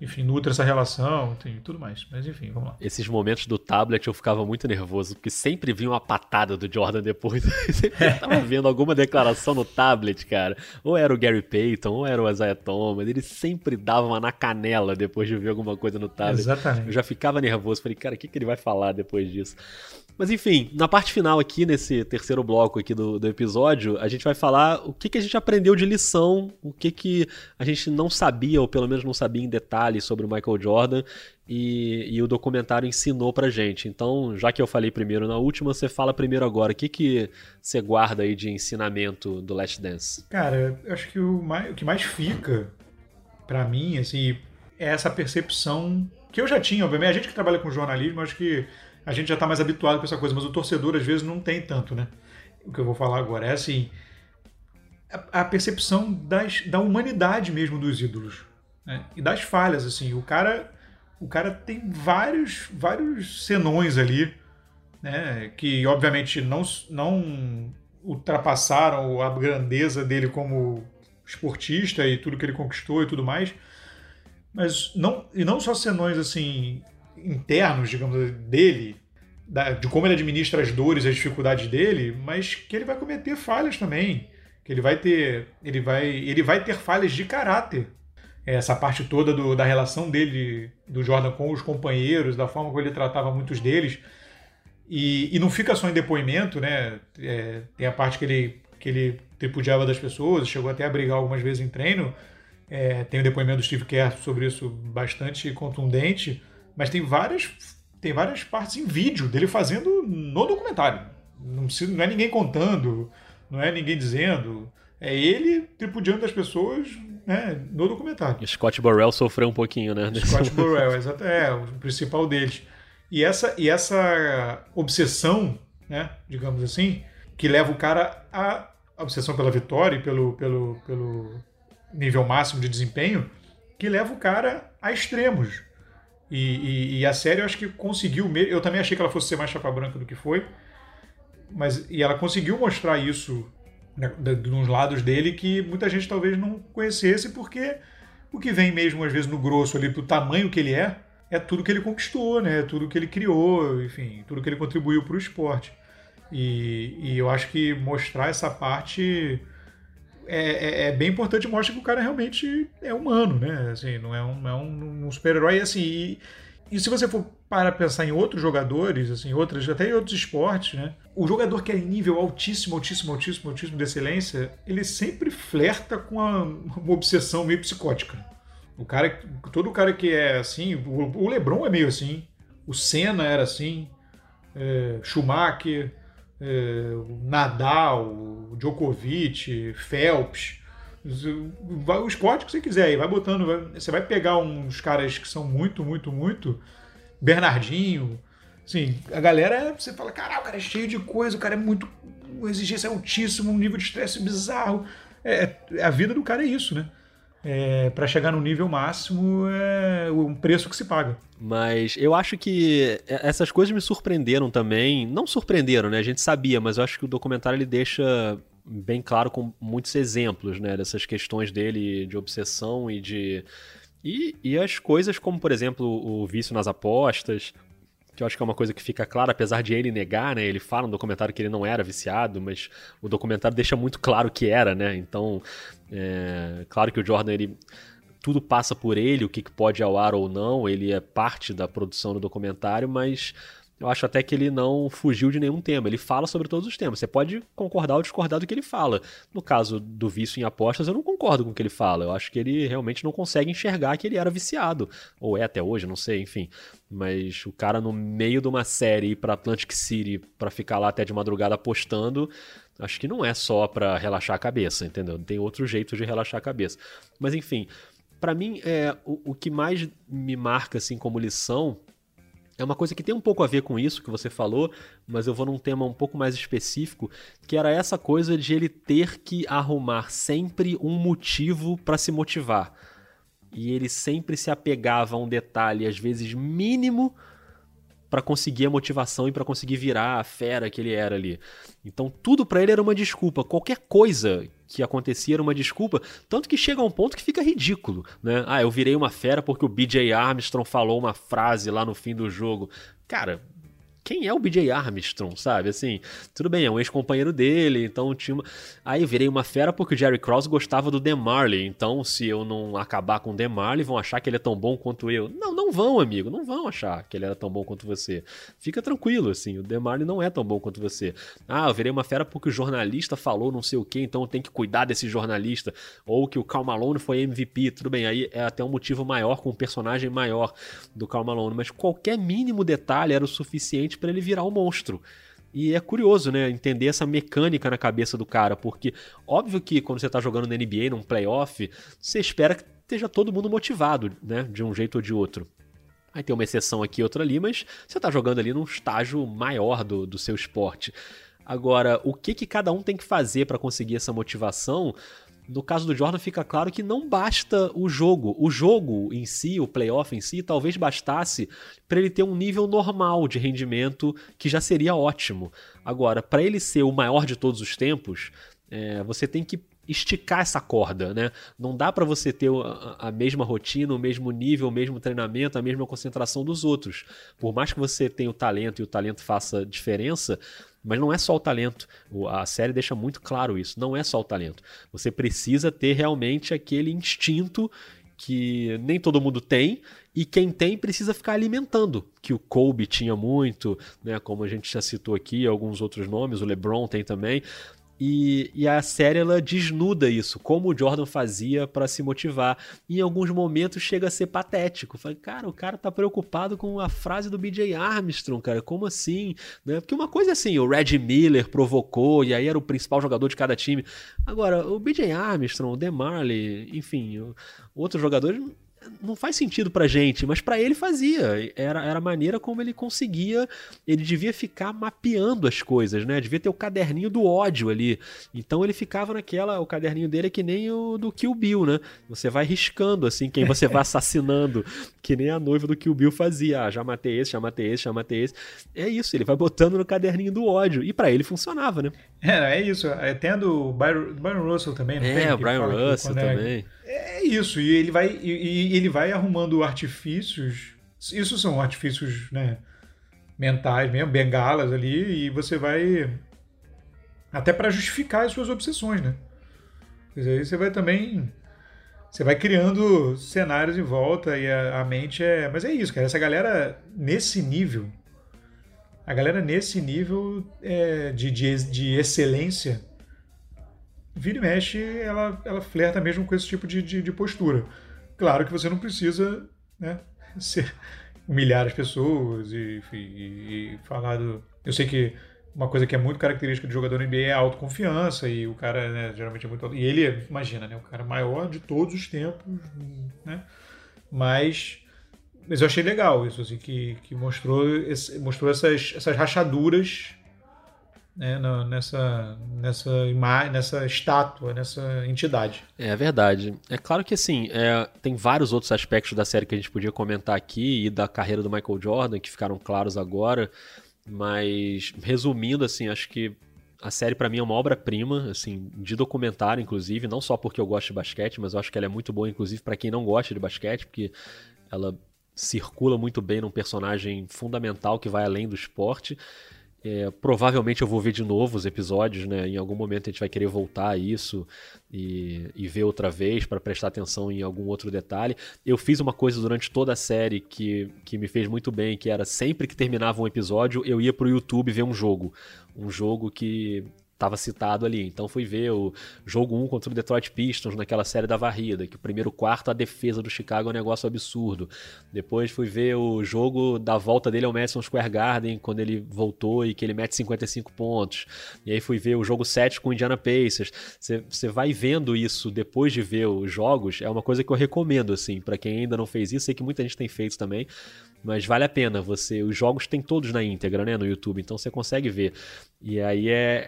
enfim, nutre essa relação, tem tudo mais. Mas enfim, vamos lá. Esses momentos do tablet eu ficava muito nervoso, porque sempre vinha uma patada do Jordan depois. sempre estava vendo alguma declaração no tablet, cara. Ou era o Gary Payton, ou era o Isaiah Thomas. Ele sempre dava uma na canela depois de ver alguma coisa no tablet. Exatamente. Eu já ficava nervoso. Falei, cara, o que, que ele vai falar depois disso? Mas enfim, na parte final aqui, nesse terceiro bloco aqui do, do episódio, a gente vai falar o que, que a gente aprendeu de lição, o que, que a gente não sabia, ou pelo menos não sabia em detalhes sobre o Michael Jordan, e, e, o documentário ensinou pra gente. Então, já que eu falei primeiro na última, você fala primeiro agora. O que, que você guarda aí de ensinamento do Last Dance? Cara, eu acho que o, mais, o que mais fica para mim, assim, é essa percepção que eu já tinha, obviamente. A gente que trabalha com jornalismo, acho que a gente já está mais habituado com essa coisa, mas o torcedor às vezes não tem tanto, né? O que eu vou falar agora é assim, a, a percepção das, da humanidade mesmo dos ídolos né? e das falhas, assim. O cara, o cara tem vários, vários senões ali, né? Que obviamente não, não ultrapassaram a grandeza dele como esportista e tudo que ele conquistou e tudo mais, mas não e não só senões assim internos, digamos, dele, de como ele administra as dores e as dificuldades dele, mas que ele vai cometer falhas também, que ele vai ter, ele vai, ele vai ter falhas de caráter. Essa parte toda do, da relação dele, do Jordan com os companheiros, da forma como ele tratava muitos deles, e, e não fica só em depoimento, né? É, tem a parte que ele, que ele tripudiava das pessoas, chegou até a brigar algumas vezes em treino. É, tem o depoimento do Steve Kerr sobre isso bastante contundente mas tem várias, tem várias partes em vídeo dele fazendo no documentário. Não, precisa, não é ninguém contando, não é ninguém dizendo. É ele tripudiando das pessoas né, no documentário. Scott Burrell sofreu um pouquinho, né? Scott Burrell, exato, é o principal deles. E essa, e essa obsessão, né, digamos assim, que leva o cara a, a obsessão pela vitória e pelo, pelo, pelo nível máximo de desempenho, que leva o cara a extremos. E, e, e, a série eu acho que conseguiu. Eu também achei que ela fosse ser mais chapa branca do que foi. Mas, e ela conseguiu mostrar isso né, nos lados dele que muita gente talvez não conhecesse, porque o que vem mesmo, às vezes, no grosso ali, pro tamanho que ele é, é tudo que ele conquistou, né? É tudo que ele criou, enfim, tudo que ele contribuiu para o esporte. E, e eu acho que mostrar essa parte é, é, é, bem importante mostra que o cara realmente é humano, né? Assim, não é um, é um, um super-herói. Assim, e, E se você for para pensar em outros jogadores, assim, outras, até em outros esportes, né? O jogador que é nível altíssimo, altíssimo, altíssimo, altíssimo de excelência, ele sempre flerta com uma, uma obsessão meio psicótica. O cara, todo cara que é assim, o, o LeBron é meio assim, o Senna era assim, é, Schumacher, é, Nadal, Djokovic, Phelps, o esporte que você quiser, vai botando, vai, você vai pegar uns caras que são muito, muito, muito, Bernardinho, assim, a galera, você fala, caralho, o cara é cheio de coisa, o cara é muito, uma exigência altíssima, um nível de estresse bizarro, é, é, a vida do cara é isso, né? É, para chegar no nível máximo é um preço que se paga. Mas eu acho que essas coisas me surpreenderam também. Não surpreenderam, né? A gente sabia, mas eu acho que o documentário ele deixa bem claro com muitos exemplos, né? Dessas questões dele de obsessão e de. E, e as coisas como, por exemplo, o vício nas apostas, que eu acho que é uma coisa que fica clara, apesar de ele negar, né? Ele fala no documentário que ele não era viciado, mas o documentário deixa muito claro que era, né? Então, é, claro que o Jordan, ele tudo passa por ele, o que pode ao ar ou não, ele é parte da produção do documentário, mas eu acho até que ele não fugiu de nenhum tema. Ele fala sobre todos os temas. Você pode concordar ou discordar do que ele fala. No caso do vício em apostas, eu não concordo com o que ele fala. Eu acho que ele realmente não consegue enxergar que ele era viciado. Ou é até hoje, não sei, enfim. Mas o cara, no meio de uma série, ir pra Atlantic City para ficar lá até de madrugada apostando, acho que não é só para relaxar a cabeça, entendeu? Tem outro jeito de relaxar a cabeça. Mas enfim, para mim, é, o, o que mais me marca assim como lição é uma coisa que tem um pouco a ver com isso que você falou, mas eu vou num tema um pouco mais específico, que era essa coisa de ele ter que arrumar sempre um motivo para se motivar. E ele sempre se apegava a um detalhe, às vezes mínimo, para conseguir a motivação e para conseguir virar a fera que ele era ali. Então tudo para ele era uma desculpa. Qualquer coisa que acontecia era uma desculpa, tanto que chega a um ponto que fica ridículo, né? Ah, eu virei uma fera porque o BJ Armstrong falou uma frase lá no fim do jogo. Cara, quem é o BJ Armstrong, sabe? Assim, tudo bem, é um ex-companheiro dele, então tinha uma... Aí virei uma fera porque o Jerry Krause gostava do DeMarley, então se eu não acabar com o DeMarley, vão achar que ele é tão bom quanto eu. Não, não vão, amigo, não vão achar que ele era tão bom quanto você. Fica tranquilo, assim, o DeMarley não é tão bom quanto você. Ah, eu virei uma fera porque o jornalista falou não sei o que, então eu tenho que cuidar desse jornalista. Ou que o Cal Malone foi MVP, tudo bem, aí é até um motivo maior, com um personagem maior do Cal Malone, mas qualquer mínimo detalhe era o suficiente para ele virar um monstro. E é curioso, né, entender essa mecânica na cabeça do cara, porque óbvio que quando você tá jogando na NBA, num playoff, você espera que esteja todo mundo motivado, né, de um jeito ou de outro. Aí tem uma exceção aqui, outra ali, mas você tá jogando ali num estágio maior do, do seu esporte. Agora, o que, que cada um tem que fazer para conseguir essa motivação no caso do Jordan, fica claro que não basta o jogo. O jogo em si, o playoff em si, talvez bastasse para ele ter um nível normal de rendimento que já seria ótimo. Agora, para ele ser o maior de todos os tempos, é, você tem que esticar essa corda, né? Não dá para você ter a, a, mesma rotina, o mesmo nível, o mesmo treinamento, a mesma concentração dos outros. Por mais que você tenha o talento e o talento faça diferença, mas não é só o talento. A série deixa muito claro isso. Não é só o talento. Você precisa ter realmente aquele instinto que nem todo mundo tem e quem tem precisa ficar alimentando, que o Kobe tinha muito, né, como a gente já citou aqui, alguns outros nomes, o LeBron tem também, e, e, a série ela desnuda isso, como o Jordan fazia para se motivar. E em alguns momentos chega a ser patético. Fala, cara, o cara tá preocupado com a frase do BJ Armstrong, cara, como assim? Né? Porque uma coisa é assim, o Red Miller provocou e aí era o principal jogador de cada time. Agora, o BJ Armstrong, o DeMarley, enfim, outros jogadores não faz sentido pra gente, mas para ele fazia. Era, era a maneira como ele conseguia. Ele devia ficar mapeando as coisas, né? Devia ter o caderninho do ódio ali. Então ele ficava naquela. O caderninho dele é que nem o do Kill Bill, né? Você vai riscando, assim, quem você vai assassinando. que nem a noiva do Kill Bill fazia. Ah, já matei esse, já matei esse, já matei esse. É isso, ele vai botando no caderninho do ódio. E para ele funcionava, né? É, é isso. Tem a do Byron, Byron Russell também, não é, tem? É, o Brian Russell também. É isso, e ele vai, e, e ele vai arrumando artifícios. Isso são artifícios né, mentais mesmo, bengalas ali, e você vai. Até para justificar as suas obsessões, né? Quer dizer, aí você vai também você vai criando cenários em volta e a, a, mente é. Mas é isso, cara. Essa galera nesse nível. A galera nesse nível é, de, de, de excelência. Vira e mexe, ela, ela flerta mesmo com esse tipo de, de, de postura. Claro que você não precisa né, ser, humilhar as pessoas e, e, e falar do. Eu sei que uma coisa que é muito característica do jogador NBA é a autoconfiança e o cara né, geralmente é muito e ele imagina né o cara maior de todos os tempos né mas mas eu achei legal isso assim que, que mostrou esse, mostrou essas, essas rachaduras né, nessa nessa imagem nessa estátua nessa entidade é verdade é claro que assim é, tem vários outros aspectos da série que a gente podia comentar aqui e da carreira do Michael Jordan que ficaram claros agora mas, resumindo, assim, acho que a série para mim é uma obra-prima, assim, de documentário, inclusive, não só porque eu gosto de basquete, mas eu acho que ela é muito boa, inclusive, para quem não gosta de basquete, porque ela circula muito bem num personagem fundamental que vai além do esporte. É, provavelmente eu vou ver de novo os episódios, né? Em algum momento a gente vai querer voltar a isso e, e ver outra vez para prestar atenção em algum outro detalhe. Eu fiz uma coisa durante toda a série que, que me fez muito bem, que era sempre que terminava um episódio, eu ia pro YouTube ver um jogo. Um jogo que estava citado ali. Então fui ver o jogo 1 contra o Detroit Pistons naquela série da varrida, que o primeiro quarto a defesa do Chicago é um negócio absurdo. Depois fui ver o jogo da volta dele ao Madison Square Garden, quando ele voltou e que ele mete 55 pontos. E aí fui ver o jogo 7 com o Indiana Pacers. Você vai vendo isso depois de ver os jogos, é uma coisa que eu recomendo assim, para quem ainda não fez isso, sei que muita gente tem feito também. Mas vale a pena você. Os jogos tem todos na íntegra, né? No YouTube, então você consegue ver. E aí é,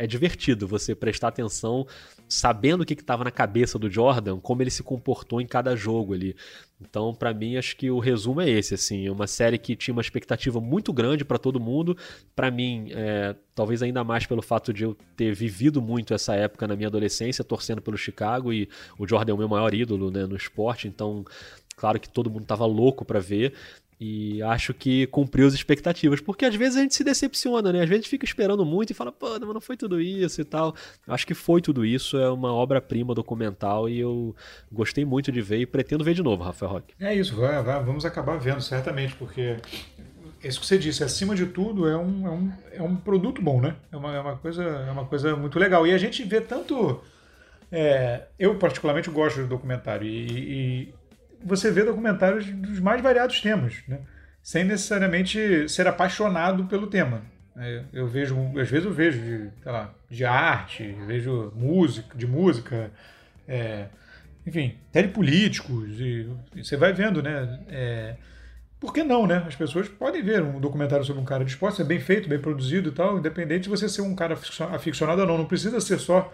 é, é divertido você prestar atenção, sabendo o que estava na cabeça do Jordan, como ele se comportou em cada jogo ali. Então, para mim, acho que o resumo é esse, assim, é uma série que tinha uma expectativa muito grande para todo mundo. Para mim, é, talvez ainda mais pelo fato de eu ter vivido muito essa época na minha adolescência, torcendo pelo Chicago e o Jordan é o meu maior ídolo, né, no esporte. Então, claro que todo mundo estava louco para ver. E acho que cumpriu as expectativas, porque às vezes a gente se decepciona, né? Às vezes fica esperando muito e fala, pô, mas não foi tudo isso e tal. Acho que foi tudo isso, é uma obra-prima documental e eu gostei muito de ver e pretendo ver de novo, Rafael Roque. É isso, vai, vai, vamos acabar vendo, certamente, porque isso que você disse, acima de tudo, é um, é um, é um produto bom, né? É uma, é uma, coisa, é uma coisa muito legal. E a gente vê tanto. É, eu, particularmente, gosto de documentário e, e você vê documentários dos mais variados temas, né? sem necessariamente ser apaixonado pelo tema. É, eu vejo, às vezes eu vejo de, lá, de arte, vejo música, de música, é, enfim, até de políticos, e, e, você vai vendo, né? É, por que não, né? As pessoas podem ver um documentário sobre um cara de esporte, é bem feito, bem produzido e tal, independente de você ser um cara aficionado ou não. Não precisa ser só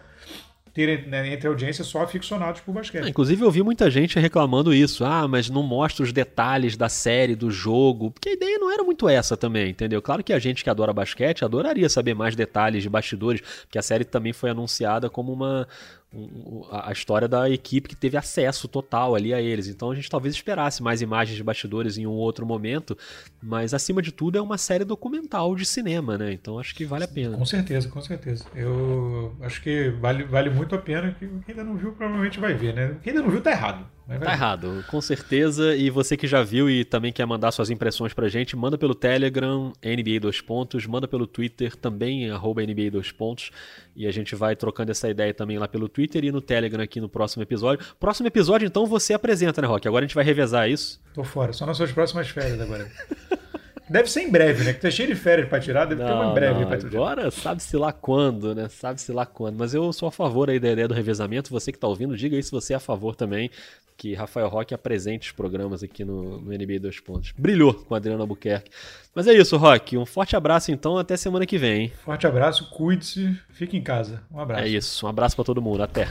ter né, entre a audiência só aficionados por basquete. Inclusive, eu vi muita gente reclamando isso. Ah, mas não mostra os detalhes da série, do jogo. Porque a ideia não era muito essa também, entendeu? Claro que a gente que adora basquete adoraria saber mais detalhes de bastidores, porque a série também foi anunciada como uma, a história da equipe que teve acesso total ali a eles. Então a gente talvez esperasse mais imagens de bastidores em um outro momento, mas acima de tudo é uma série documental de cinema, né? Então acho que vale a pena. Com certeza, com certeza. Eu acho que vale, vale muito a pena. Quem ainda não viu provavelmente vai ver, né? Quem ainda não viu tá errado. Tá errado, com certeza. E você que já viu e também quer mandar suas impressões pra gente, manda pelo Telegram, NBA 2 pontos, manda pelo Twitter, também arroba NBA 2 pontos. E a gente vai trocando essa ideia também lá pelo Twitter e no Telegram aqui no próximo episódio. Próximo episódio, então, você apresenta, né, Rock? Agora a gente vai revezar isso. Tô fora, só nas suas próximas férias agora. Deve ser em breve, né? Que tá cheio de férias pra tirar, deve não, ter uma em breve não, pra tirar. Agora sabe-se lá quando, né? Sabe-se lá quando. Mas eu sou a favor aí da ideia do revezamento. Você que tá ouvindo, diga aí se você é a favor também que Rafael Roque apresente os programas aqui no, no NBA 2 Pontos. Brilhou com Adriano Albuquerque. Mas é isso, Roque. Um forte abraço então, até semana que vem. Hein? Forte abraço, cuide-se, fique em casa. Um abraço. É isso, um abraço para todo mundo. Até.